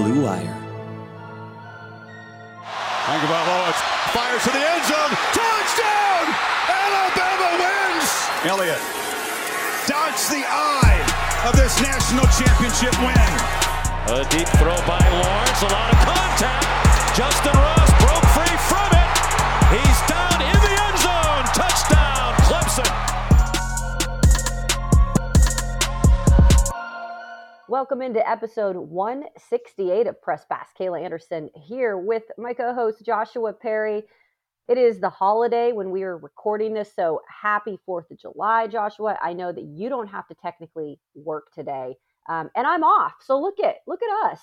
Blue Wire. Tagovailoa fires to the end zone. Touchdown! Alabama wins! Elliott dodged the eye of this national championship win. A deep throw by Lawrence. Welcome into episode 168 of Press Pass. Kayla Anderson here with my co host Joshua Perry. It is the holiday when we are recording this, so happy 4th of July, Joshua. I know that you don't have to technically work today, um, and I'm off. So look at look at us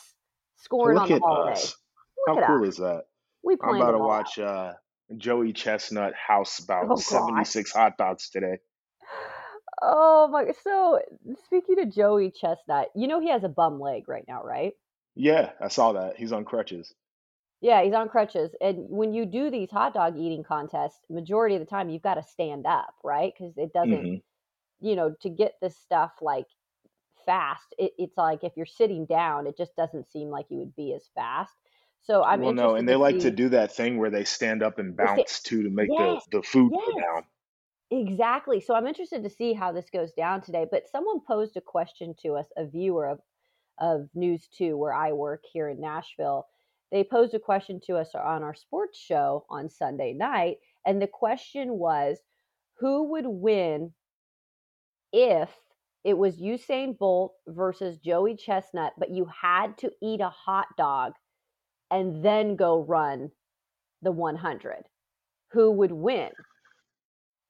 scoring Look on the holiday. us. Look How cool us. is that? We I'm about to watch uh, Joey Chestnut house about Oh, God. 76 hot dogs today. Oh my! So speaking to Joey Chestnut, you know he has a bum leg right now, right? Yeah, I saw that. He's on crutches. Yeah, he's on crutches. And when you do these hot dog eating contests, majority of the time you've got to stand up, right? Because it doesn't, Mhm. you know, to get this stuff like fast, it, it's like if you're sitting down, it just doesn't seem like you would be as fast. So I'm well, no, and they like to do that thing where they stand up and bounce too to make Yes, the, the food go down. Exactly. So I'm interested to see how this goes down today. But someone posed a question to us, a viewer of of News 2, where I work here in Nashville. They posed a question to us on our sports show on Sunday night. And the question was who would win if it was Usain Bolt versus Joey Chestnut, but you had to eat a hot dog and then go run the 100? Who would win?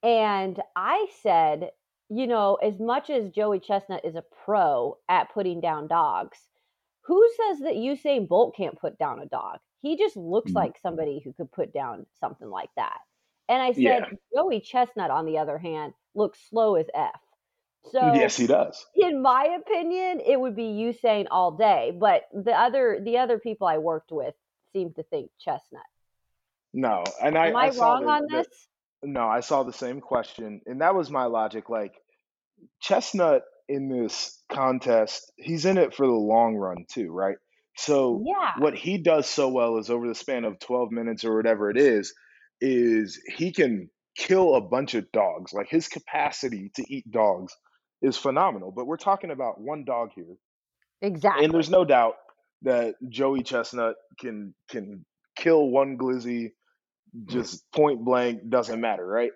And I said, you know, as much as Joey Chestnut is a pro at putting down dogs, who says that Usain Bolt can't put down a dog? He just looks Mm. like somebody who could put down something like that. And I said, Yeah. Joey Chestnut, on the other hand, looks slow as F. So, yes, he does. in my opinion, it would be Usain all day. But the other the other people I worked with seemed to think Chestnut. No, and I, Am I, saw wrong on this? No, I saw the same question, and that was my logic. Like Chestnut in this contest, he's in it for the long run too, right? So Yeah. what he does so well is over the span of 12 minutes or whatever it is, is he can kill a bunch of dogs. Like his capacity to eat dogs is phenomenal. But we're talking about one dog here. Exactly. And there's no doubt that Joey Chestnut can can kill one glizzy just point blank, doesn't matter, right?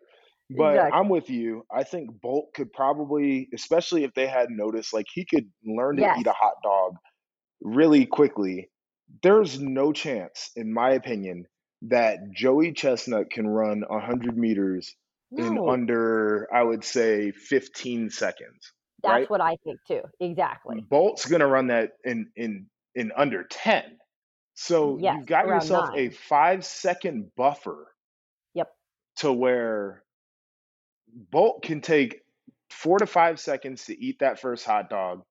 But Exactly. I'm with you. I think Bolt could probably, especially if they had noticed, like he could learn to Yes. eat a hot dog really quickly. There's no chance, in my opinion, that Joey Chestnut can run 100 meters in under, I would say, 15 seconds. That's right? what I think too. Exactly. Bolt's gonna run that in in in under 10. So Yes, you've got yourself a five second buffer Yep. to where Bolt can take four to five seconds to eat that first hot dog.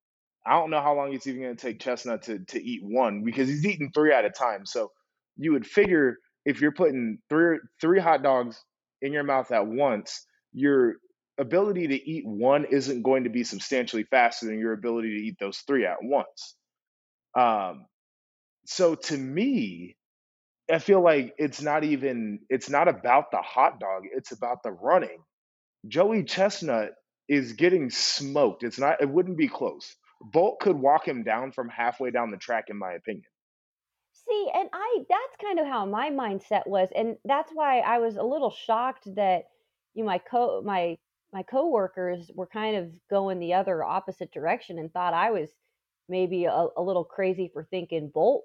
I don't know how long it's even gonna take Chestnut to to eat one because he's eating three at a time. So you would figure if you're putting three three hot dogs in your mouth at once, your ability to eat one isn't going to be substantially faster than your ability to eat those three at once. Um, so to me, I feel like it's not even it's not about the hot dog, it's about the running. Joey Chestnut is getting smoked. It's not it wouldn't be close. Bolt could walk him down from halfway down the track in my opinion. See, and I that's kind of how my mindset was, and that's why I was a little shocked that you know, my co my my coworkers were kind of going the other opposite direction and thought I was maybe a, a little crazy for thinking Bolt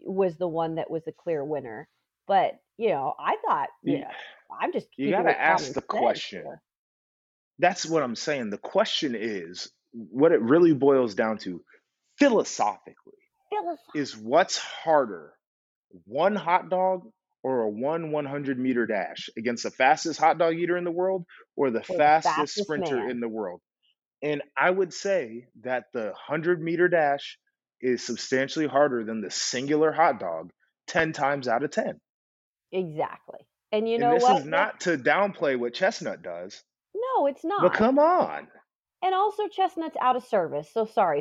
was the one that was the clear winner. But you know, I thought, You- yeah, I'm just you gotta ask the sense question. That's what I'm saying. The question is what it really boils down to philosophically Philosoph- is what's harder, one hot dog or a one 100 meter dash against the fastest hot dog eater in the world or the Or the fastest fastest sprinter man. in the world? And I would say that the 100 meter dash is substantially harder than the singular hot dog 10 times out of 10. Exactly. And you and know this what? is not to downplay what Chestnut does, No, it's not. but come on. And also, Chestnut's out of service. So sorry,